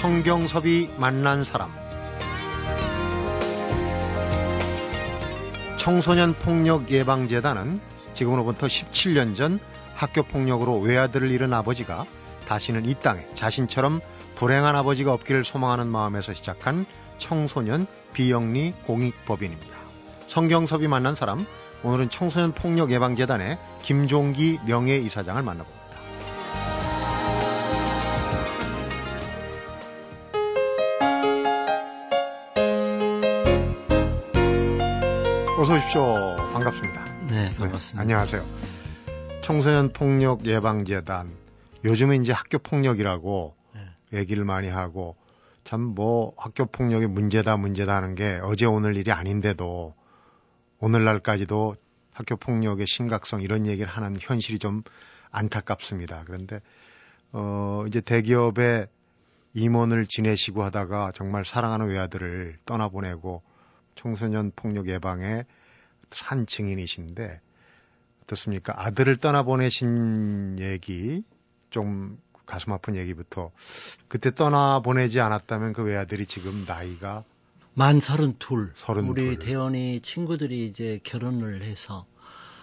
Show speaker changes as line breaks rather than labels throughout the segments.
성경섭이 만난 사람 청소년 폭력 예방재단은 지금으로부터 17년 전 학교 폭력으로 외아들을 잃은 아버지가 다시는 이 땅에 자신처럼 불행한 아버지가 없기를 소망하는 마음에서 시작한 청소년 비영리 공익법인입니다. 성경섭이 만난 사람 오늘은 청소년 폭력 예방재단의 김종기 명예이사장을 만나봅니다. 어서 오십시오. 반갑습니다.
네, 반갑습니다.
네, 안녕하세요. 청소년 폭력 예방재단. 요즘은 이제 학교 폭력이라고 네. 얘기를 많이 하고 참 뭐 학교 폭력이 문제다 문제다 하는 게 어제 오늘 일이 아닌데도 오늘날까지도 학교 폭력의 심각성 이런 얘기를 하는 현실이 좀 안타깝습니다. 그런데 어 이제 대기업에 임원을 지내시고 하다가 정말 사랑하는 외아들을 떠나보내고 청소년 폭력 예방에 산 증인이신데 어떻습니까? 아들을 떠나보내신 얘기 좀 가슴 아픈 얘기부터 그때 떠나보내지 않았다면 그 외아들이 지금 나이가
만 서른둘.
서른
우리 대원이 친구들이 이제 결혼을 해서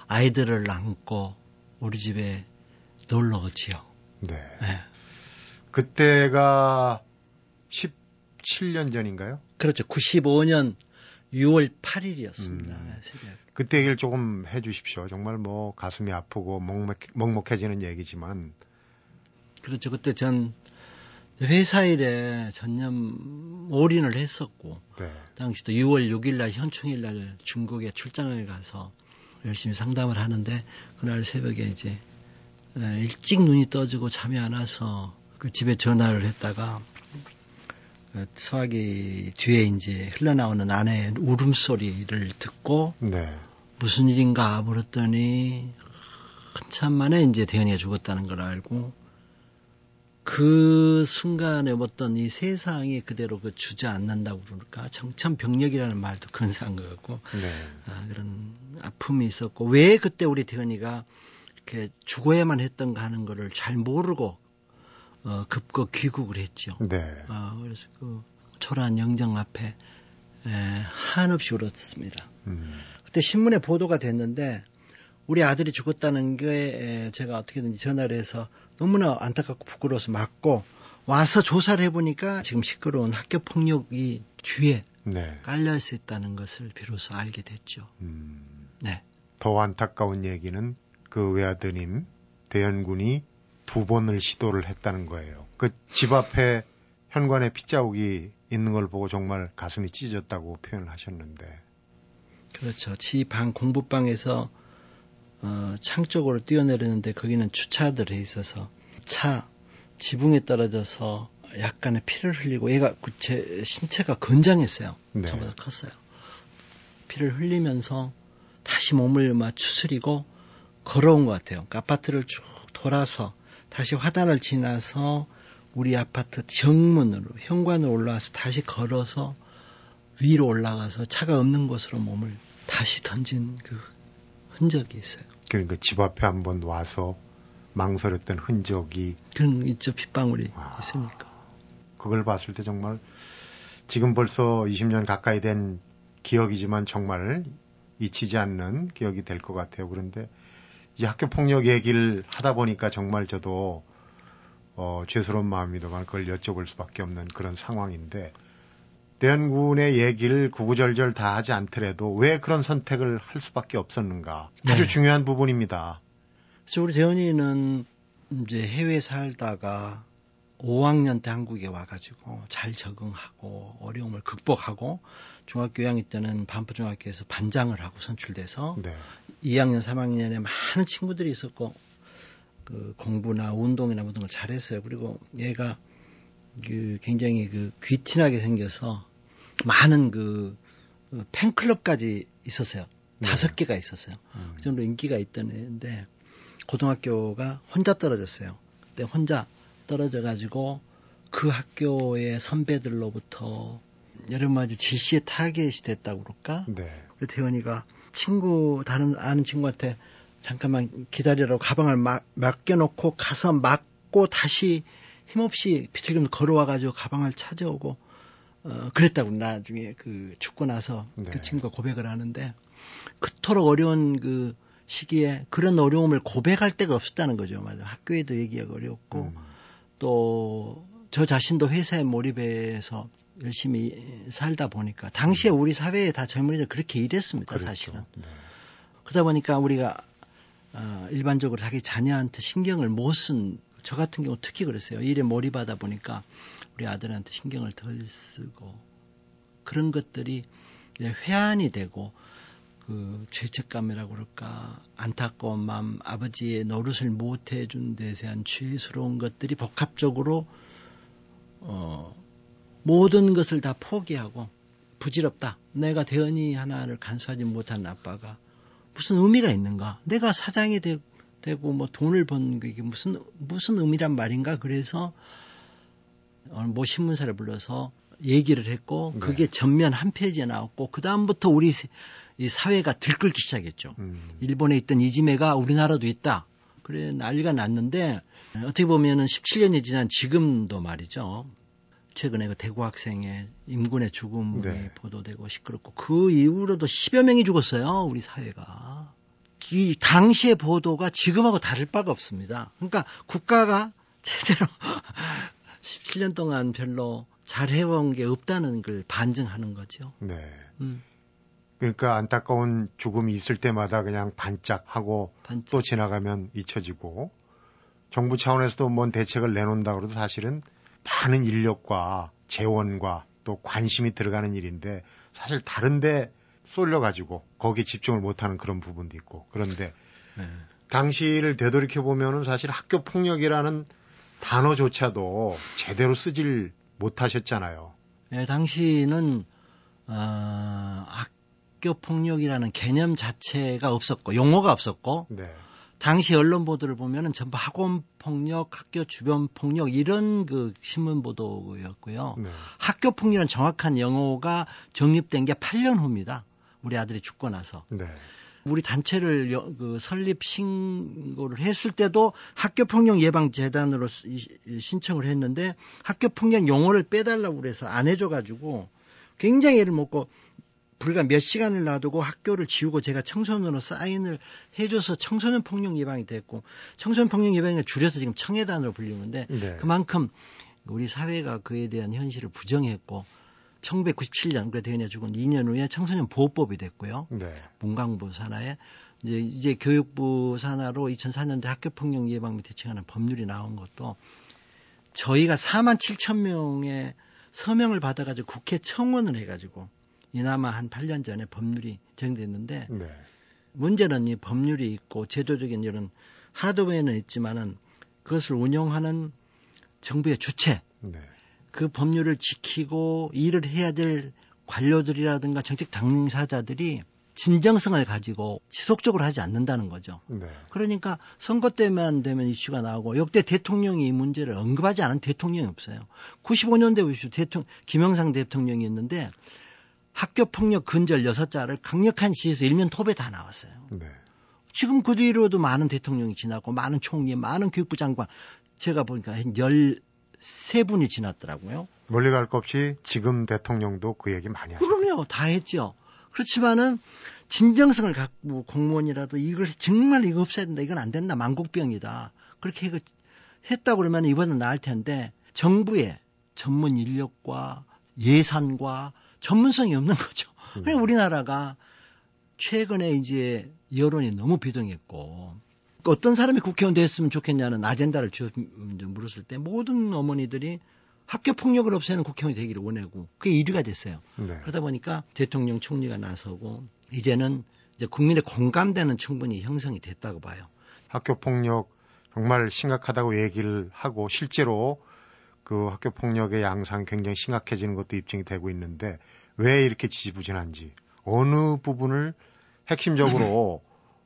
아이들을 낳고 우리 집에 놀러 오지요.
네. 네. 그때가 17년 전인가요?
그렇죠. 95년 6월 8일이었습니다. 음.
그때 얘기를 조금 해 주십시오. 정말 뭐 가슴이 아프고 먹먹, 먹먹 해지는 얘기지만.
그렇죠. 그때 전 회사 일에 전념 올인을 했었고, 네. 당시도 6월 6일 날 현충일 날 중국에 출장을 가서 열심히 상담을 하는데, 그날 새벽에 이제 일찍 눈이 떠지고 잠이 안 와서 그 집에 전화를 했다가 소화기 뒤에 이제 흘러나오는 아내의 울음소리를 듣고 네. 무슨 일인가 물었더니 한참 만에 이제 대현이가 죽었다는 걸 알고 그 순간에 어떤 이 세상이 그대로 그 주저앉는다고 그럴까 정참 병력이라는 말도 근사한 것 같고 네. 아, 그런 아픔이 있었고 왜 그때 우리 대현이가 이렇게 죽어야만 했던가 하는 거를 잘 모르고 어, 급거 귀국을 했죠. 네. 어, 그래서 그 초라한 영정 앞에 에, 한없이 울었습니다. 음. 그때 신문에 보도가 됐는데 우리 아들이 죽었다는 게 에, 제가 어떻게든지 전화를 해서 너무나 안타깝고 부끄러워서 맞고 와서 조사를 해보니까 지금 시끄러운 학교 폭력이 뒤에 네. 깔려 있었다는 것을 비로소 알게 됐죠. 음.
네. 더 안타까운 얘기는 그 외아드님 대연군이 두 번을 시도를 했다는 거예요. 그 집 앞에 현관에 핏자국이 있는 걸 보고 정말 가슴이 찢어졌다고 표현을 하셨는데.
그렇죠. 지방 공부방에서 어, 창 쪽으로 뛰어내리는데 거기는 주차들에 있어서 차 지붕에 떨어져서 약간의 피를 흘리고 얘가 그제 신체가 건장했어요. 네. 저보다 컸어요. 피를 흘리면서 다시 몸을 막 추스리고 걸어온 것 같아요. 그러니까 아파트를 쭉 돌아서 다시 화단을 지나서 우리 아파트 정문으로 현관으로 올라와서 다시 걸어서 위로 올라가서 차가 없는 곳으로 몸을 다시 던진 그 흔적이 있어요.
그러니까 집 앞에 한번 와서 망설였던 흔적이
그런 있죠 핏방울이 와, 있으니까
그걸 봤을 때 정말 지금 벌써 20년 가까이 된 기억이지만 정말 잊히지 않는 기억이 될 것 같아요. 그런데 이 학교 폭력 얘기를 하다 보니까 정말 저도 어, 죄스러운 마음이더만 그걸 여쭤볼 수밖에 없는 그런 상황인데 대한군의 얘기를 구구절절 다 하지 않더라도 왜 그런 선택을 할 수밖에 없었는가 네. 아주 중요한 부분입니다.
그래서 우리 대현이는 이제 해외 살다가 5학년 때 한국에 와가지고 잘 적응하고 어려움을 극복하고 중학교 2학년 때는 반포중학교에서 반장을 하고 선출돼서 네. 2학년, 3학년에 많은 친구들이 있었고 그 공부나 운동이나 모든 걸 잘했어요. 그리고 얘가 그 굉장히 그 귀티나게 생겨서 많은 그, 그 팬클럽까지 있었어요. 네. 다섯 개가 있었어요. 음. 그 정도 인기가 있던 애인데 고등학교가 혼자 떨어졌어요. 그때 혼자 떨어져 가지고 그 학교의 선배들로부터 여러 가지 지시에 타겟이 됐다고 그럴까? 네. 그래서 태원이가 친구 다른 아는 친구한테 잠깐만 기다리라고 가방을 막, 맡겨놓고 가서 맞고 다시 힘없이 비틀기면 걸어와 가지고 가방을 찾아오고 어, 그랬다고 나중에 그 죽고 나서 네. 그 친구가 고백을 하는데 그토록 어려운 그 시기에 그런 어려움을 고백할 데가 없었다는 거죠. 맞아. 학교에도 얘기하기 어렵고 음. 또 저 자신도 회사에 몰입해서 열심히 살다 보니까 당시에 우리 사회에 다 젊은이들 그렇게 일했습니다. 그렇죠. 사실은. 네. 그러다 보니까 우리가 어, 일반적으로 자기 자녀한테 신경을 못 쓴 저 같은 경우 특히 그랬어요. 일에 몰입하다 보니까 우리 아들한테 신경을 덜 쓰고 그런 것들이 회한이 되고 그 죄책감이라고 그럴까 안타까운 마음 아버지의 노릇을 못 해 준 데 대한 죄스러운 것들이 복합적으로 어 모든 것을 다 포기하고 부질없다. 내가 대언이 하나를 간수하지 못한 아빠가 무슨 의미가 있는가? 내가 사장이 되, 되고 뭐 돈을 버는 게 무슨 무슨 의미란 말인가? 그래서 모 신문사를 불러서 얘기를 했고 네. 그게 전면 한 페이지에 나왔고 그 다음부터 우리 이 사회가 들끓기 시작했죠. 음. 일본에 있던 이지메가 우리나라도 있다. 그래 난리가 났는데 어떻게 보면은 17년이 지난 지금도 말이죠. 최근에 그 대구 학생의 임군의 죽음이 네. 보도되고 시끄럽고 그 이후로도 10여 명이 죽었어요. 우리 사회가. 이 당시의 보도가 지금하고 다를 바가 없습니다. 그러니까 국가가 제대로 17년 동안 별로 잘 해온 게 없다는 걸 반증하는 거죠. 네. 음.
그러니까 안타까운 죽음이 있을 때마다 그냥 반짝하고 반짝. 또 지나가면 잊혀지고 정부 차원에서도 뭔 대책을 내놓는다 그래도 사실은 많은 인력과 재원과 또 관심이 들어가는 일인데 사실 다른데 쏠려가지고 거기 집중을 못하는 그런 부분도 있고 그런데 네. 당시를 되돌이켜 보면은 사실 학교 폭력이라는 단어조차도 제대로 쓰질 못하셨잖아요.
네, 당시는 어, 학 교 폭력이라는 개념 자체가 없었고 용어가 없었고 네. 당시 언론 보도를 보면은 전부 학원 폭력, 학교 주변 폭력 이런 그 신문 보도였고요. 네. 학교 폭력은 정확한 용어가 정립된 게 8년 후입니다. 우리 아들이 죽고 나서. 네. 우리 단체를 그 설립 신고를 했을 때도 학교 폭력 예방 재단으로 신청을 했는데 학교 폭력 용어를 빼달라고 그래서 안 해줘가지고 굉장히 애를 먹고 불과 몇 시간을 놔두고 학교를 지우고 제가 청소년으로 사인을 해줘서 청소년 폭력 예방이 됐고 청소년 폭력 예방을 줄여서 지금 청해단으로 불리는데 네. 그만큼 우리 사회가 그에 대한 현실을 부정했고 1997년 그 대현이 죽은 2년 후에 청소년 보호법이 됐고요. 네. 문광부 산하에 이제 이제 교육부 산하로 2004년도에 학교 폭력 예방 및 대책하는 법률이 나온 것도 저희가 4만 7천 명의 서명을 받아가지고 국회 청원을 해가지고 이나마 한 8년 전에 법률이 정됐는데 네. 문제는 이 법률이 있고 제도적인 이런 하드웨어는 있지만은 그것을 운영하는 정부의 주체 네. 그 법률을 지키고 일을 해야 될 관료들이라든가 정책 당사자들이 진정성을 가지고 지속적으로 하지 않는다는 거죠. 네. 그러니까 선거 때만 되면 이슈가 나오고 역대 대통령이 이 문제를 언급하지 않은 대통령이 없어요. 95년대 보십시오. 대통령 김영상 대통령이 있는데 학교 폭력 근절 6자를 강력한 시에서 일면 톱에 다 나왔어요. 네. 지금 그 뒤로도 많은 대통령이 지났고 많은 총리, 많은 교육부 장관 제가 보니까 한세 분이 지났더라고요.
멀리 갈 것 없이 지금 대통령도 그 얘기 많이 하죠.
그럼요. 다 했죠. 그렇지만은 진정성을 갖고 공무원이라도 이걸 정말 이거 없애야 된다. 이건 안 된다. 만국병이다. 그렇게 했다고 그러면 이번엔 나을 텐데 정부의 전문 인력과 예산과 전문성이 없는 거죠. 음. 그러니까 우리나라가 최근에 이제 여론이 너무 비등했고 어떤 사람이 국회의원 됐으면 좋겠냐는 아젠다를 물었을 때 모든 어머니들이 학교 폭력을 없애는 국회의원이 되기를 원하고 그게 1위가 됐어요. 네. 그러다 보니까 대통령 총리가 나서고 이제는 이제 국민의 공감대는 충분히 형성이 됐다고 봐요.
학교 폭력 정말 심각하다고 얘기를 하고 실제로 그 학교 폭력의 양상이 굉장히 심각해지는 것도 입증이 되고 있는데 왜 이렇게 지지부진한지 어느 부분을 핵심적으로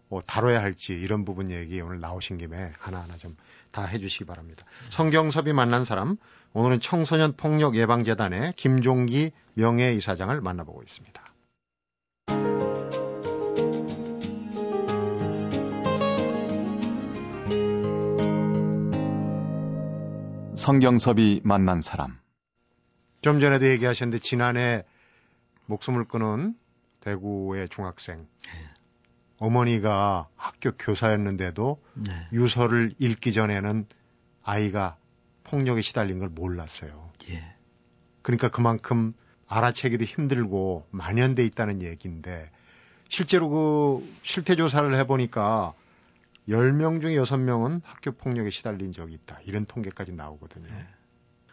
뭐 다뤄야 할지 이런 부분 얘기 오늘 나오신 김에 하나하나 좀 다 해주시기 바랍니다. 성경섭이 만난 사람 오늘은 청소년 폭력 예방재단의 김종기 명예이사장을 만나보고 있습니다.
성경섭이 만난 사람.
좀 전에도 얘기하셨는데 지난해 목숨을 끊은 대구의 중학생 네. 어머니가 학교 교사였는데도 네. 유서를 읽기 전에는 아이가 폭력에 시달린 걸 몰랐어요. 예. 그러니까 그만큼 알아채기도 힘들고 만연돼 있다는 얘기인데 실제로 그 실태 조사를 해보니까 10명 중에 6명은 학교 폭력에 시달린 적이 있다. 이런 통계까지 나오거든요. 네.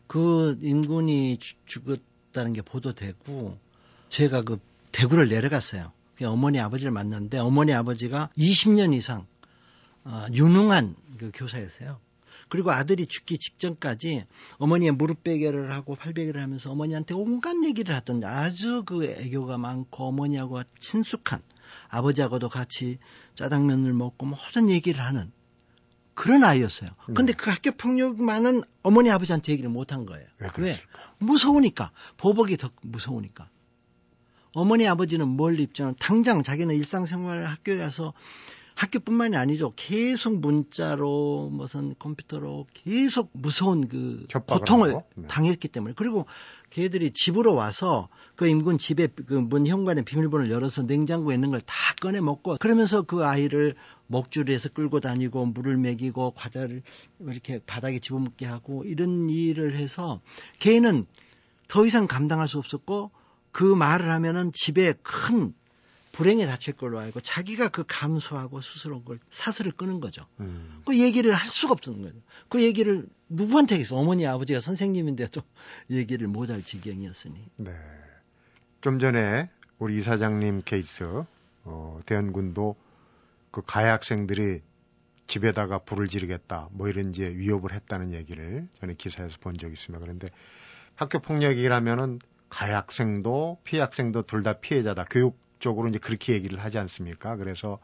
그 인군이 죽었다는 게 보도되고 제가 그 대구를 내려갔어요. 그 어머니 아버지를 만났는데 어머니 아버지가 20년 이상 어, 유능한 그 교사였어요. 그리고 아들이 죽기 직전까지 어머니의 무릎 베개를 하고 팔 베개를 하면서 어머니한테 온갖 얘기를 하던 아주 그 애교가 많고 어머니하고 친숙한 아버지하고도 같이 짜장면을 먹고 모든 얘기를 하는 그런 아이였어요. 네. 근데 그 학교 폭력만은 어머니 아버지한테 얘기를 못 한 거예요.
왜, 왜?
무서우니까. 보복이 더 무서우니까. 어머니 아버지는 뭘 입장은 당장 자기는 일상생활 학교에 가서 학교뿐만이 아니죠. 계속 문자로 무슨 컴퓨터로 계속 무서운 그 고통을 네. 당했기 때문에 그리고 걔들이 집으로 와서 그 임군 집에 그 문 현관에 비밀번호를 열어서 냉장고에 있는 걸 다 꺼내 먹고 그러면서 그 아이를 목줄에서 끌고 다니고 물을 먹이고 과자를 이렇게 바닥에 집어먹게 하고 이런 일을 해서 걔는 더 이상 감당할 수 없었고 그 말을 하면은 집에 큰 불행에 닥칠 걸로 알고 자기가 그 감수하고 스스로 그걸 사슬을 끄는 거죠. 음. 그 얘기를 할 수가 없는 거예요. 그 얘기를 누구한테 했어? 어머니 아버지가 선생님인데도 얘기를 못 할 지경이었으니.
네. 좀 전에 우리 이사장님 케이스 어, 대한군도 그 가해 학생들이 집에다가 불을 지르겠다 뭐 이런 이제 위협을 했다는 얘기를 전에 기사에서 본 적이 있습니다. 그런데 학교 폭력이라면은 가해 학생도 피해 학생도 둘 다 피해자다. 교육 쪽으로 이제 그렇게 얘기를 하지 않습니까? 그래서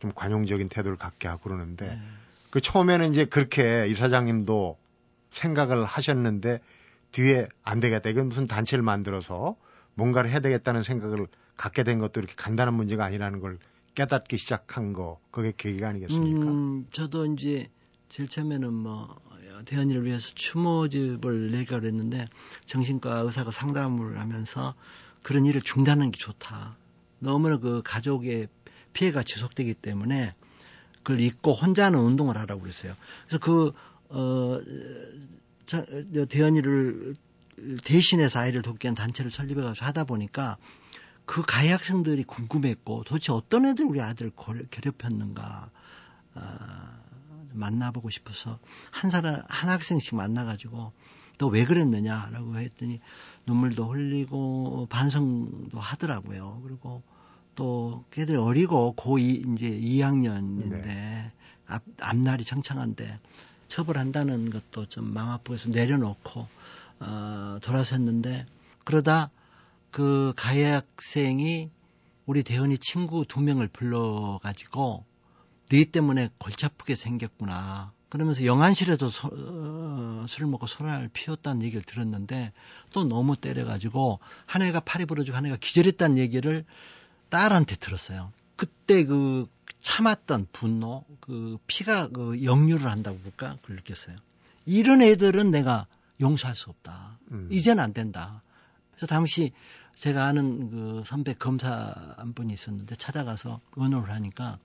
좀 관용적인 태도를 갖게 하고 그러는데 네. 그 처음에는 이제 그렇게 이사장님도 생각을 하셨는데 뒤에 안 되겠다. 이건 무슨 단체를 만들어서 뭔가를 해야 되겠다는 생각을 갖게 된 것도 이렇게 간단한 문제가 아니라는 걸 깨닫기 시작한 거 그게 계기가 아니겠습니까? 음,
저도 이제 제일 처음에는 뭐 대현이를 위해서 추모집을 내가 그랬는데 정신과 의사가 상담을 하면서 그런 일을 중단하는 게 좋다. 너무나 그 가족의 피해가 지속되기 때문에 그걸 잊고 혼자 하는 운동을 하라고 그랬어요. 그래서 그, 어, 자, 대현이를 대신해서 아이를 돕기 위한 단체를 설립해가지고 하다 보니까 그 가해 학생들이 궁금했고 도대체 어떤 애들 우리 아들을 괴롭혔는가, 어, 만나보고 싶어서 한 사람, 한 학생씩 만나가지고 너 왜 그랬느냐라고 했더니 눈물도 흘리고 반성도 하더라고요. 그리고 또 걔들 어리고 고2 이제 2학년인데 네. 앞, 앞날이 창창한데 처벌한다는 것도 좀 마음 아프고 해서 내려놓고 어, 돌아섰는데 그러다 그 가해 학생이 우리 대현이 친구 두 명을 불러가지고 네 때문에 골치 아프게 생겼구나. 그러면서 영안실에도 소, 어, 술을 먹고 소란을 피웠다는 얘기를 들었는데 또 너무 때려가지고 한 애가 팔이 부러지고 한 애가 기절했다는 얘기를 딸한테 들었어요. 그때 그 참았던 분노, 그 피가 그 역류를 한다고 볼까? 그걸 느꼈어요. 이런 애들은 내가 용서할 수 없다. 음. 이제는 안 된다. 그래서 당시 제가 아는 그 선배 검사 한 분이 있었는데 찾아가서 의논을 하니까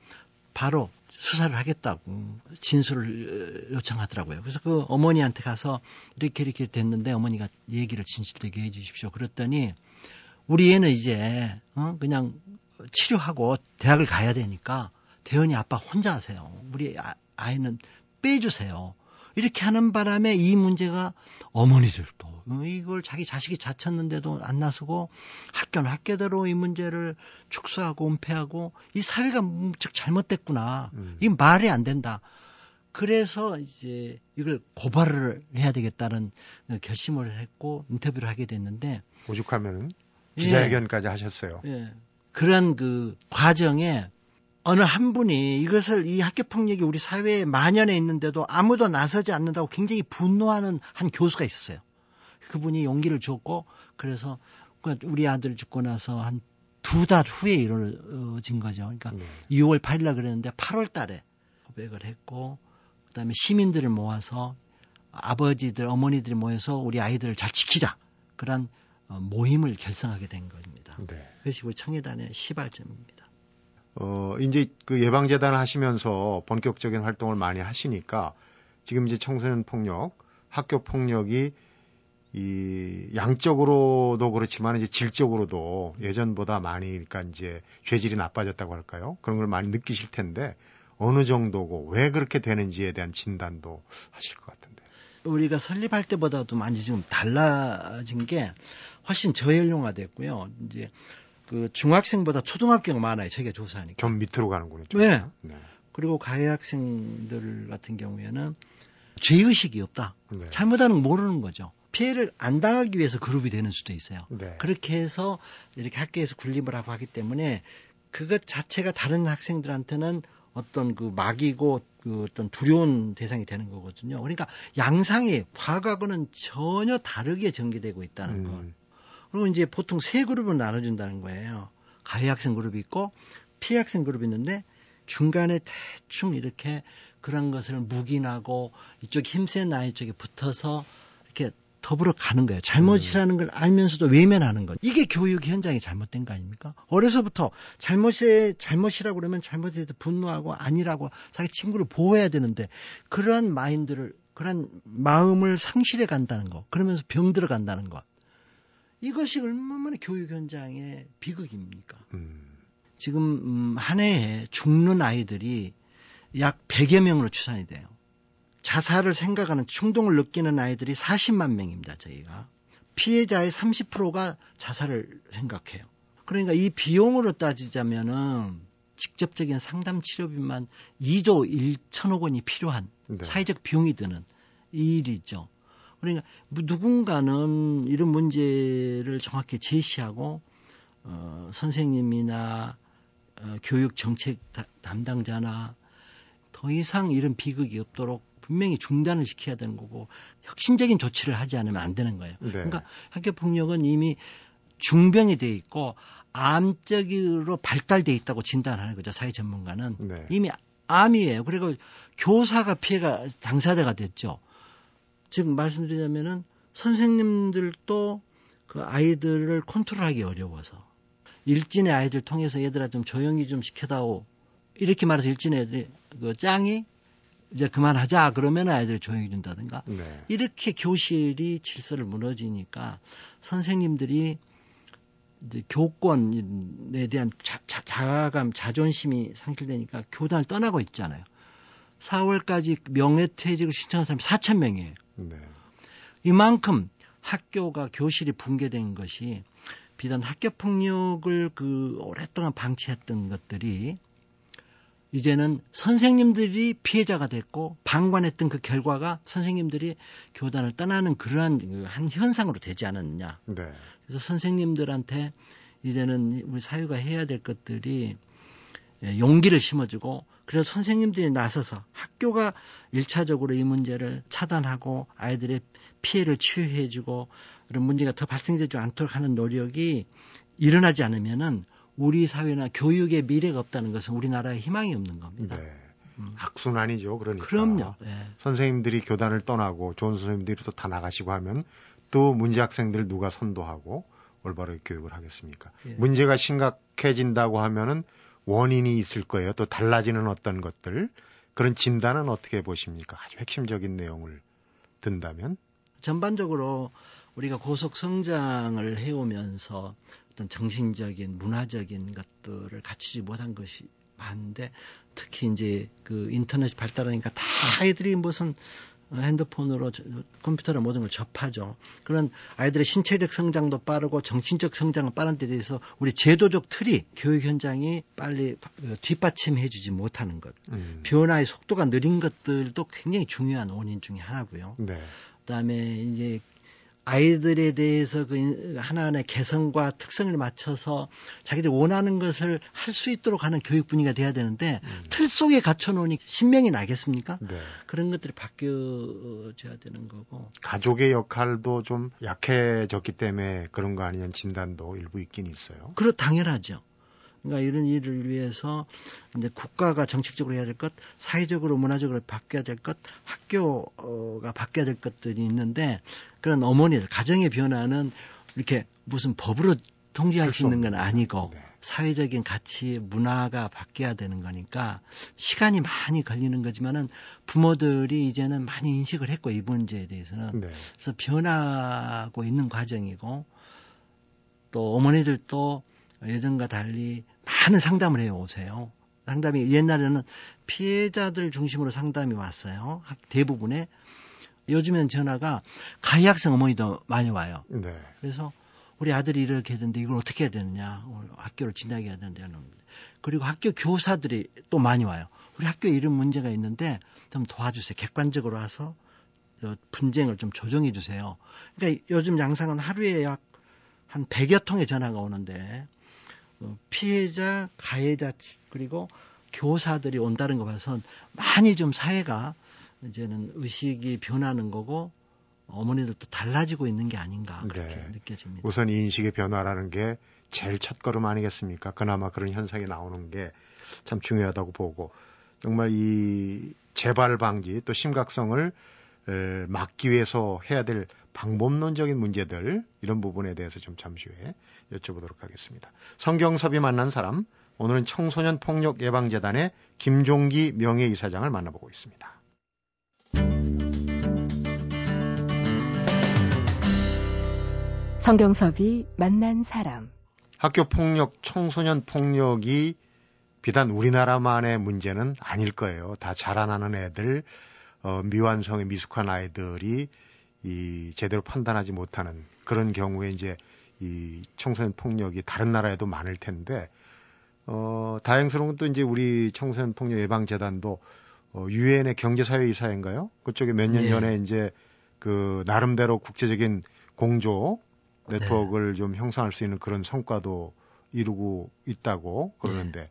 바로 수사를 하겠다고 진술을 요청하더라고요. 그래서 그 어머니한테 가서 이렇게 이렇게 됐는데 어머니가 얘기를 진실되게 해 주십시오. 그랬더니 우리 애는 이제 어? 그냥 치료하고 대학을 가야 되니까 대현이 아빠 혼자 하세요. 우리 아, 이는 빼주세요. 이렇게 하는 바람에 이 문제가 어머니들도 어, 이걸 자기 자식이 자쳤는데도 안 나서고 학교는 학교대로 이 문제를 축소하고 은폐하고 이 사회가 즉 잘못됐구나. 음. 이 말이 안 된다. 그래서 이제 이걸 고발을 해야 되겠다는 결심을 했고 인터뷰를 하게 됐는데
오죽하면은 기자회견까지 예. 하셨어요.
예. 그런 그 과정에 어느 한 분이 이것을 이 학교 폭력이 우리 사회에 만연해 있는데도 아무도 나서지 않는다고 굉장히 분노하는 한 교수가 있었어요. 그분이 용기를 줬고 그래서 그 우리 아들 죽고 나서 한 두 달 후에 이루어진 거죠. 그러니까 네. 6월 8일날 그랬는데 8월 달에 고백을 했고 그다음에 시민들을 모아서 아버지들, 어머니들이 모여서 우리 아이들을 잘 지키자. 그런 어, 모임을 결성하게 된 겁니다. 네. 그것이 우리 청해단의 시발점입니다.
어, 이제 그 예방재단 하시면서 본격적인 활동을 많이 하시니까 지금 이제 청소년 폭력, 학교 폭력이 이 양적으로도 그렇지만 이제 질적으로도 예전보다 많이 그러니까 이제 죄질이 나빠졌다고 할까요? 그런 걸 많이 느끼실 텐데 어느 정도고 왜 그렇게 되는지에 대한 진단도 하실 것 같은데.
우리가 설립할 때보다도 많이 지금 달라진 게 훨씬 저연령화됐고요. 이제 그 중학생보다 초등학교가 많아요. 저게 조사하니까.
좀 밑으로 가는군요.
네. 네. 그리고 가해 학생들 같은 경우에는 죄의식이 없다. 네. 잘못하는 모르는 거죠. 피해를 안 당하기 위해서 그룹이 되는 수도 있어요. 네. 그렇게 해서 이렇게 학교에서 군림을 하고 하기 때문에 그것 자체가 다른 학생들한테는 어떤 그 막이고 그 어떤 두려운 대상이 되는 거거든요. 그러니까 양상이 과거하고는 전혀 다르게 전개되고 있다는 음. 것. 그리고 이제 보통 세 그룹을 나눠준다는 거예요. 가해 학생 그룹이 있고 피해 학생 그룹이 있는데 중간에 대충 이렇게 그런 것을 묵인하고 이쪽 힘센 아이 쪽에 붙어서 이렇게 더불어 가는 거예요. 잘못이라는 걸 알면서도 외면하는 것. 이게 교육 현장이 잘못된 거 아닙니까? 어려서부터 잘못에 잘못이라고 그러면 잘못에 대해서 분노하고 아니라고 자기 친구를 보호해야 되는데 그러한 마인드를 그런 마음을 상실해 간다는 거. 그러면서 병 들어간다는 것. 이것이 얼마나 교육 현장의 비극입니까? 음. 지금 음, 한 해에 죽는 아이들이 약 100여 명으로 추산이 돼요. 자살을 생각하는 충동을 느끼는 아이들이 40만 명입니다, 저희가. 피해자의 30%가 자살을 생각해요. 그러니까 이 비용으로 따지자면은 직접적인 상담 치료비만 2조 1천억 원이 필요한 네. 사회적 비용이 드는 일이죠. 그러니까 누군가는 이런 문제를 정확히 제시하고 어, 선생님이나 어, 교육 정책 담당자나 더 이상 이런 비극이 없도록 분명히 중단을 시켜야 되는 거고 혁신적인 조치를 하지 않으면 안 되는 거예요. 네. 그러니까 학교 폭력은 이미 중병이 돼 있고 암적으로 발달돼 있다고 진단하는 거죠. 사회 전문가는 네. 이미 암이에요. 그리고 교사가 피해가 당사자가 됐죠. 지금 말씀드리자면은 선생님들도 그 아이들을 컨트롤하기 어려워서 일진의 아이들 통해서 얘들아 좀 조용히 좀 시켜다오 이렇게 말해서 일진의 애들이 그 짱이 이제 그만하자 그러면 아이들이 조용히 준다든가 네. 이렇게 교실이 질서를 무너지니까 선생님들이 이제 교권에 대한 자, 자, 자감, 자존심이 상실되니까 교단을 떠나고 있잖아요. 4월까지 명예퇴직을 신청한 사람이 4천 명이에요. 네. 이만큼 학교가 교실이 붕괴된 것이 비단 학교 폭력을 그 오랫동안 방치했던 것들이 이제는 선생님들이 피해자가 됐고 방관했던 그 결과가 선생님들이 교단을 떠나는 그러한 그한 현상으로 되지 않았느냐. 네. 그래서 선생님들한테 이제는 우리 사회가 해야 될 것들이 예, 용기를 심어주고 그래서 선생님들이 나서서 학교가 일차적으로 이 문제를 차단하고 아이들의 피해를 치유해주고 그런 문제가 더 발생되지 않도록 하는 노력이 일어나지 않으면은 우리 사회나 교육의 미래가 없다는 것은 우리나라에 희망이 없는 겁니다. 네.
음. 악순환이죠. 그러니까.
그럼요. 네.
선생님들이 교단을 떠나고 좋은 선생님들이 또 다 나가시고 하면 또 문제 학생들 누가 선도하고 올바르게 교육을 하겠습니까? 예. 문제가 심각해진다고 하면은 원인이 있을 거예요. 또 달라지는 어떤 것들 그런 진단은 어떻게 보십니까? 아주 핵심적인 내용을 든다면
전반적으로 우리가 고속 성장을 해오면서 어떤 정신적인 문화적인 것들을 갖추지 못한 것이 많은데 특히 이제 그 인터넷이 발달하니까 다 아이들이 무슨 핸드폰으로 컴퓨터로 모든 걸 접하죠. 그런 아이들의 신체적 성장도 빠르고 정신적 성장은 빠른 데 대해서 우리 제도적 틀이 교육 현장이 빨리 뒷받침해주지 못하는 것, 음. 변화의 속도가 느린 것들도 굉장히 중요한 원인 중의 하나고요. 네. 그다음에 이제 아이들에 대해서 그 하나하나의 개성과 특성을 맞춰서 자기들이 원하는 것을 할 수 있도록 하는 교육 분위기가 돼야 되는데 음. 틀 속에 갇혀 놓으니 신명이 나겠습니까? 네. 그런 것들이 바뀌어져야 되는 거고.
가족의 역할도 좀 약해졌기 때문에 그런 거 아니냐는 진단도 일부 있긴 있어요.
그렇 당연하죠. 그러니까 이런 일을 위해서 이제 국가가 정책적으로 해야 될 것, 사회적으로 문화적으로 바뀌어야 될 것, 학교가 바뀌어야 될 것들이 있는데 그런 어머니들 가정의 변화는 이렇게 무슨 법으로 통제할 수 있는 건 아니고 네. 사회적인 가치, 문화가 바뀌어야 되는 거니까 시간이 많이 걸리는 거지만은 부모들이 이제는 많이 인식을 했고 이 문제에 대해서는 네. 그래서 변하고 있는 과정이고 또 어머니들도 예전과 달리 많은 상담을 해요 오세요. 상담이 옛날에는 피해자들 중심으로 상담이 왔어요. 대부분의 요즘엔 전화가 가해 학생 어머니도 많이 와요. 네. 그래서 우리 아들이 이렇게 했는데 이걸 어떻게 해야 되느냐. 학교를 진작에 해야 되는데. 그리고 학교 교사들이 또 많이 와요. 우리 학교에 이런 문제가 있는데 좀 도와주세요. 객관적으로 와서 분쟁을 좀 조정해 주세요. 그러니까 요즘 양상은 하루에 약 한 100여 통의 전화가 오는데 어, 피해자, 가해자 그리고 교사들이 온다는 거 봐선 많이 좀 사회가 이제는 의식이 변하는 거고 어머니들도 달라지고 있는 게 아닌가 그렇게 네. 느껴집니다.
우선 인식의 변화라는 게 제일 첫 걸음 아니겠습니까? 그나마 그런 현상이 나오는 게 참 중요하다고 보고 정말 이 재발 방지 또 심각성을 막기 위해서 해야 될 방법론적인 문제들 이런 부분에 대해서 좀 잠시 후에 여쭤보도록 하겠습니다. 성경섭이 만난 사람 오늘은 청소년 폭력 예방재단의 김종기 명예이사장을 만나보고 있습니다.
성경섭이 만난 사람.
학교 폭력, 청소년 폭력이 비단 우리나라만의 문제는 아닐 거예요. 다 자라나는 애들, 어, 미완성의 미숙한 아이들이 이 제대로 판단하지 못하는 그런 경우에 이제 이 청소년 폭력이 다른 나라에도 많을 텐데 어, 다행스러운 것도 이제 우리 청소년 폭력 예방 재단도 어, 유엔의 경제 사회 이사인가요? 그쪽에 몇년 예. 전에 이제 그 나름대로 국제적인 공조 네트워크를 네. 좀 형성할 수 있는 그런 성과도 이루고 있다고 그러는데 네.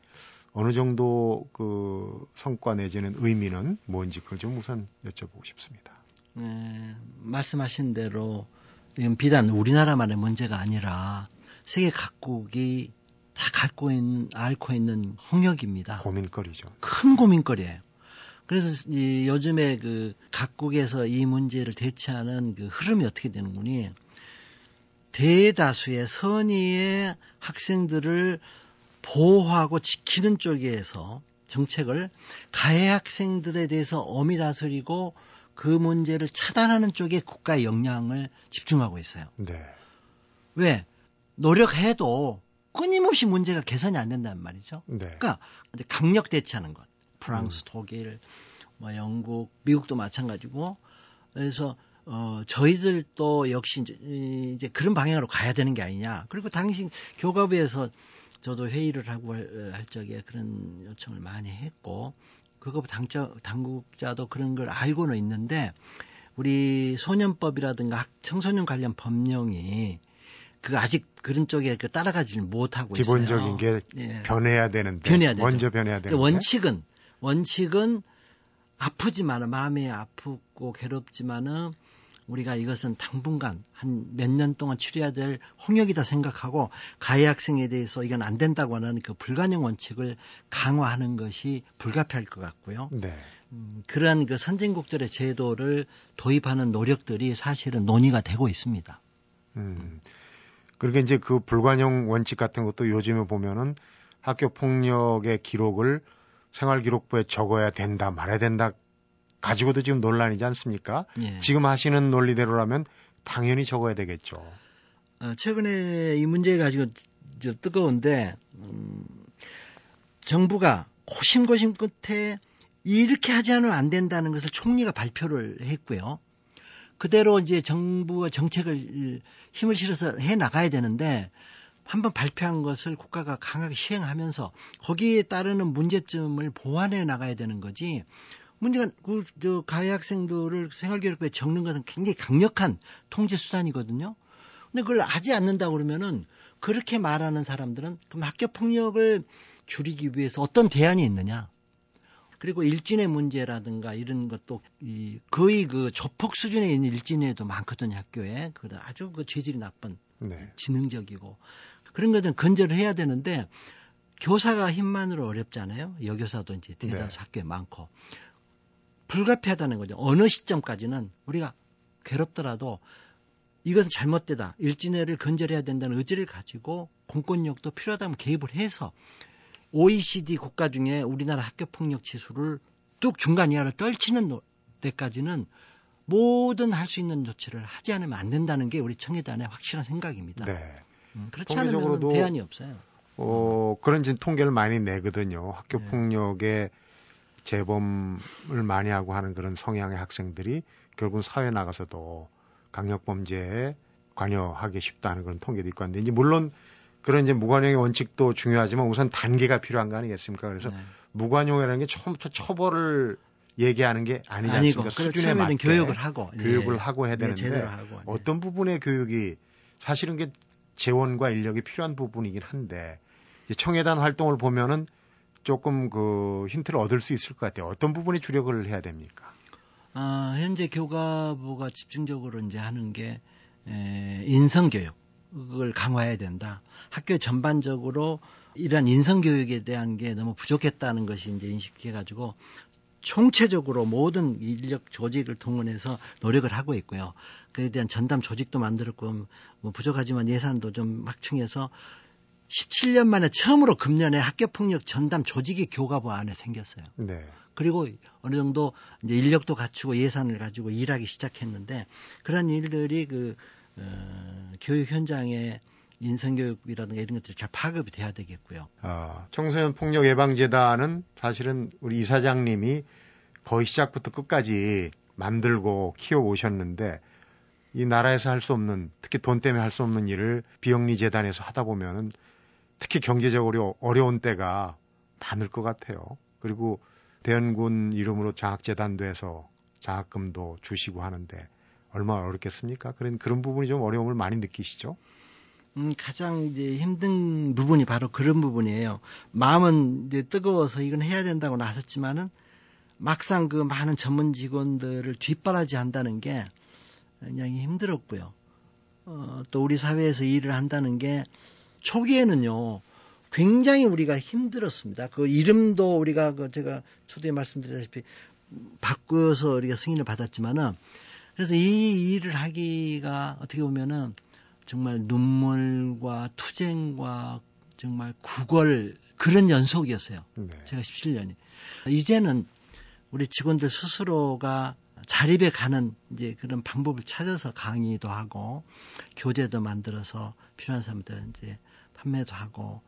어느 정도 그 성과 내지는 의미는 뭔지 그걸 좀 우선 여쭤보고 싶습니다.
네, 말씀하신 대로 이건 비단 우리나라만의 문제가 아니라 세계 각국이 다 갖고 있는 앓고 있는 홍역입니다.
고민거리죠.
큰 고민거리예요. 그래서 이 요즘에 그 각국에서 이 문제를 대처하는 그 흐름이 어떻게 되는군요 대다수의 선의의 학생들을 보호하고 지키는 쪽에서 정책을 가해 학생들에 대해서 어미 다스리고 그 문제를 차단하는 쪽에 국가의 역량을 집중하고 있어요. 네. 왜? 노력해도 끊임없이 문제가 개선이 안 된다는 말이죠. 네. 그러니까 강력 대처하는 것. 프랑스, 음. 독일, 뭐 영국, 미국도 마찬가지고 그래서 어, 저희들도 역시 이제, 이제 그런 방향으로 가야 되는 게 아니냐. 그리고 당시 교과부에서 저도 회의를 하고 할, 할 적에 그런 요청을 많이 했고, 그거 당자, 당국자도 그런 걸 알고는 있는데, 우리 소년법이라든가 청소년 관련 법령이 그 아직 그런 쪽에 그 따라가지를 못하고
기본적인
있어요.
게 예. 변해야 되는데
변해야
먼저 변해야 되는데
원칙은 원칙은 아프지만은 마음이 아프고 괴롭지만은 우리가 이것은 당분간 한 몇 년 동안 치료해야 될 홍역이다 생각하고 가해 학생에 대해서 이건 안 된다고 하는 그 불가능 원칙을 강화하는 것이 불가피할 것 같고요. 네. 음, 그러한 그 선진국들의 제도를 도입하는 노력들이 사실은 논의가 되고 있습니다. 음.
그러니까 이제 그 불관용 원칙 같은 것도 요즘에 보면은 학교 폭력의 기록을 생활기록부에 적어야 된다, 말아야 된다 가지고도 지금 논란이지 않습니까? 예. 지금 하시는 논리대로라면 당연히 적어야 되겠죠.
어, 최근에 이 문제 가지고 저 뜨거운데 음, 정부가 고심고심 끝에 이렇게 하지 않으면 안 된다는 것을 총리가 발표를 했고요. 그대로 이제 정부가 정책을 힘을 실어서 해 나가야 되는데 한번 발표한 것을 국가가 강하게 시행하면서 거기에 따르는 문제점을 보완해 나가야 되는 거지 문제가 그저 가해 학생들을 생활교육부에 적는 것은 굉장히 강력한 통제 수단이거든요. 근데 그걸 하지 않는다 그러면은 그렇게 말하는 사람들은 그럼 학교 폭력을 줄이기 위해서 어떤 대안이 있느냐? 그리고 일진의 문제라든가 이런 것도 이 거의 그 조폭 수준에 있는 일진에도 많거든요 학교에 그 아주 그 죄질이 나쁜 네. 지능적이고 그런 것들은 근절을 해야 되는데 교사가 힘만으로 어렵잖아요. 여교사도 이제 대다수
네.
학교에 많고 불가피하다는 거죠. 어느 시점까지는 우리가 괴롭더라도 이것은 잘못되다. 일진회를 근절해야 된다는 의지를 가지고 공권력도 필요하다면 개입을 해서 OECD 국가 중에 우리나라 학교 폭력 지수를 뚝 중간 이하로 떨치는 노- 데까지는 모든 할 수 있는 조치를 하지 않으면 안 된다는 게 우리 청해단의 확실한 생각입니다.
네.
음, 그렇지 않으면 대안이 없어요.
어, 그런 진 통계를 많이 내거든요. 학교
네.
폭력에 재범을 많이 하고 하는 그런 성향의 학생들이 결국 사회 나가서도 강력 범죄에 관여하기 쉽다는 그런 통계도 있고 한데 이제 물론 그런 이제 무관용의 원칙도 중요하지만 우선 단계가 필요한 거 아니겠습니까? 그래서
네.
무관용이라는 게 처음부터 처벌을 얘기하는 게 아니지 않습니까?
그래서
수준에 맞게
교육을 하고
교육을
예.
하고 해야
네,
되는데
제대로 하고 네.
어떤 부분의 교육이 사실은 게 재원과 인력이 필요한 부분이긴 한데 이제 청해단 활동을 보면은 조금 그 힌트를 얻을 수 있을 것 같아요. 어떤 부분에 주력을 해야 됩니까?
아, 현재 교가부가 집중적으로 이제 하는 게 에, 인성 교육을 강화해야 된다. 학교 전반적으로 이러한 인성 교육에 대한 게 너무 부족했다는 것이 이제 인식해 가지고 총체적으로 모든 인력 조직을 동원해서 노력을 하고 있고요. 그에 대한 전담 조직도 만들었고 뭐 부족하지만 예산도 좀 확충해서 17년 만에 처음으로 금년에 학교 폭력 전담 조직이 교가부 안에 생겼어요.
네.
그리고 어느 정도 이제 인력도 갖추고 예산을 가지고 일하기 시작했는데 그런 일들이 그 어, 교육 현장에 인성교육이라든가 이런 것들이 잘 파급이 돼야 되겠고요.
어, 청소년 폭력 예방재단은 사실은 우리 이사장님이 거의 시작부터 끝까지 만들고 키워 오셨는데 이 나라에서 할 수 없는 특히 돈 때문에 할 수 없는 일을 비영리 재단에서 하다 보면은 특히 경제적으로 어려운 때가 많을 것 같아요. 그리고 대연군 이름으로 장학재단도 해서 장학금도 주시고 하는데 얼마나 어렵겠습니까? 그런 그런 부분이 좀 어려움을 많이 느끼시죠?
음, 가장 이제 힘든 부분이 바로 그런 부분이에요. 마음은 이제 뜨거워서 이건 해야 된다고 나섰지만은 막상 그 많은 전문 직원들을 뒷바라지 한다는 게 굉장히 힘들었고요. 어, 또 우리 사회에서 일을 한다는 게 초기에는요, 굉장히 우리가 힘들었습니다. 그 이름도 우리가 그 제가 초대에 말씀드렸다시피 바꾸어서 우리가 승인을 받았지만은 그래서 이 일을 하기가 어떻게 보면은 정말 눈물과 투쟁과 정말 구걸 그런 연속이었어요.
네.
제가 17년이. 이제는 우리 직원들 스스로가 자립에 가는 이제 그런 방법을 찾아서 강의도 하고 교재도 만들어서 필요한 사람들 이제 판매도 하고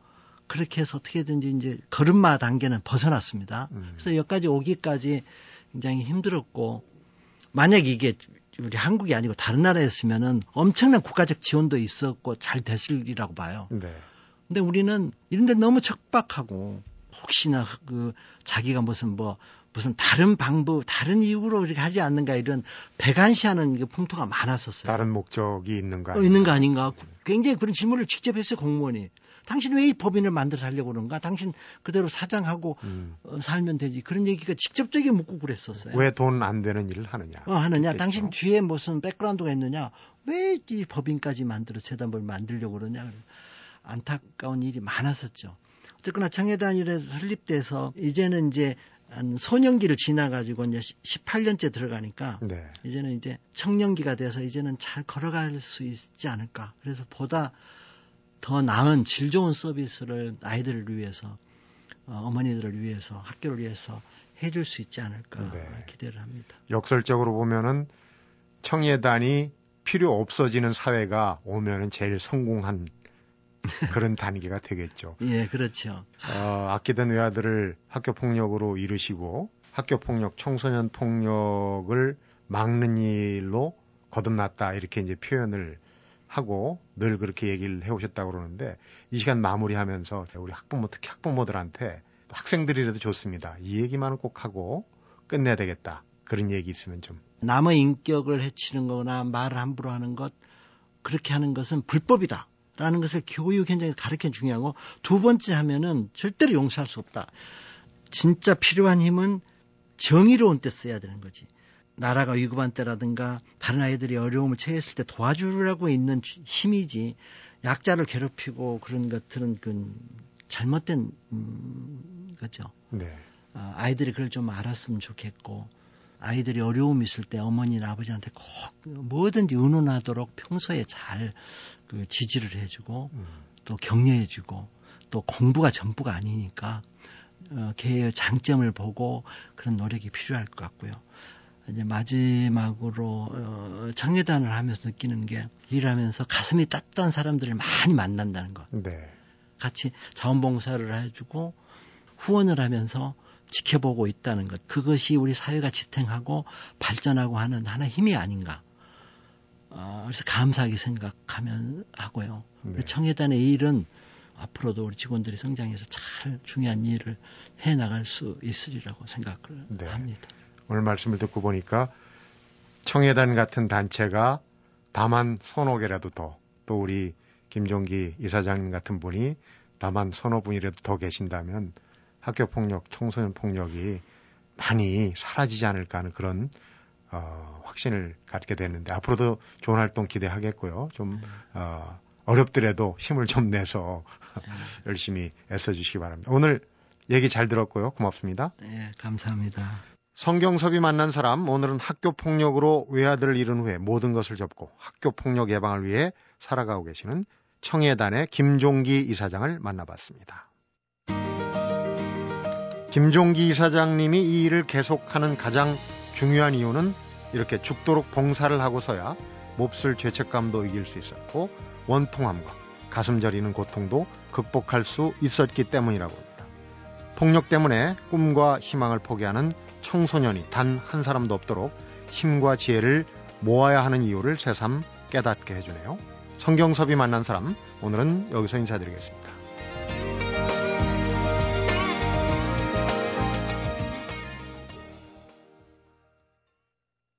그렇게 해서 어떻게든지 이제 걸음마 단계는 벗어났습니다.
음.
그래서 여기까지 오기까지 굉장히 힘들었고 만약 이게 우리 한국이 아니고 다른 나라였으면은 엄청난 국가적 지원도 있었고 잘 됐으리라고 봐요.
네.
근데 우리는 이런 데 너무 척박하고 혹시나 그 자기가 무슨 뭐 무슨 다른 방법, 다른 이유로 이렇게 하지 않는가 이런 배관시하는 그 풍토가 많았었어요.
다른 목적이 있는가?
어, 있는 거 아닌가? 굉장히 그런 질문을 직접 했어요 공무원이. 당신 왜 이 법인을 만들어 살려고 그런가? 당신 그대로 사장하고
음.
어, 살면 되지. 그런 얘기가 직접적인 묻고 그랬었어요.
왜 돈 안 되는 일을 하느냐?
어, 하느냐? 당신 뒤에 무슨 백그라운드가 있느냐? 왜 이 법인까지 만들어 재단법을 만들려고 그러냐? 안타까운 일이 많았었죠. 어쨌거나 청해단일에 설립돼서 이제는 이제 한 소년기를 지나가지고 이제 18년째 들어가니까
네.
이제는 이제 청년기가 돼서 이제는 잘 걸어갈 수 있지 않을까. 그래서 보다 더 나은 질 좋은 서비스를 아이들을 위해서 어, 어머니들을 위해서 학교를 위해서 해줄 수 있지 않을까
네.
기대를 합니다.
역설적으로 보면은 청예단이 필요 없어지는 사회가 오면은 제일 성공한 그런 단계가 되겠죠.
예, 그렇죠.
어, 아끼던 외아들을 학교 폭력으로 이르시고 학교 폭력, 청소년 폭력을 막는 일로 거듭났다 이렇게 이제 표현을 하고 늘 그렇게 얘기를 해오셨다고 그러는데 이 시간 마무리하면서 우리 학부모 특히 학부모들한테 학생들이라도 좋습니다. 이 얘기만은 꼭 하고 끝내야 되겠다. 그런 얘기 있으면 좀
남의 인격을 해치는 거나 말을 함부로 하는 것 그렇게 하는 것은 불법이다. 라는 것을 교육 현장에서 가르치는 중요하고 두 번째 하면은 절대로 용서할 수 없다. 진짜 필요한 힘은 정의로운 때 써야 되는 거지. 나라가 위급한 때라든가 다른 아이들이 어려움을 처했을 때 도와주려고 있는 힘이지 약자를 괴롭히고 그런 것들은 그 잘못된 음, 거죠.
네.
어, 아이들이 그걸 좀 알았으면 좋겠고 아이들이 어려움 있을 때 어머니나 아버지한테 꼭 뭐든지 의논하도록 평소에 잘 그 지지를 해주고
음.
또 격려해주고 또 공부가 전부가 아니니까 어, 개의 장점을 보고 그런 노력이 필요할 것 같고요. 이제 마지막으로 어, 청계단을 하면서 느끼는 게 일하면서 가슴이 따뜻한 사람들을 많이 만난다는 것.
네.
같이 자원봉사를 해주고 후원을 하면서 지켜보고 있다는 것. 그것이 우리 사회가 지탱하고 발전하고 하는 하나의 힘이 아닌가. 어, 그래서 감사하게 생각하면 하고요.
네.
청해단의 일은 앞으로도 우리 직원들이 성장해서 잘 중요한 일을 해 나갈 수 있으리라고 생각을
네.
합니다.
오늘 말씀을 듣고 보니까 청해단 같은 단체가 다만 서너 개라도 더, 또 우리 김종기 이사장님 같은 분이 다만 서너 분이라도 더 계신다면 학교 폭력, 청소년 폭력이 많이 사라지지 않을까 하는 그런 어, 확신을 갖게 됐는데 앞으로도 좋은 활동 기대하겠고요. 좀 어, 어렵더라도 힘을 좀 내서 열심히 애써주시기 바랍니다. 오늘 얘기 잘 들었고요. 고맙습니다.
예, 감사합니다.
성경섭이 만난 사람 오늘은 학교 폭력으로 외아들을 잃은 후에 모든 것을 접고 학교 폭력 예방을 위해 살아가고 계시는 청해단의 김종기 이사장을 만나봤습니다. 김종기 이사장님이 이 일을 계속하는 가장 중요한 이유는 이렇게 죽도록 봉사를 하고서야 몹쓸 죄책감도 이길 수 있었고 원통함과 가슴 저리는 고통도 극복할 수 있었기 때문이라고 합니다. 폭력 때문에 꿈과 희망을 포기하는 청소년이 단 한 사람도 없도록 힘과 지혜를 모아야 하는 이유를 새삼 깨닫게 해주네요. 성경섭이 만난 사람, 오늘은 여기서 인사드리겠습니다.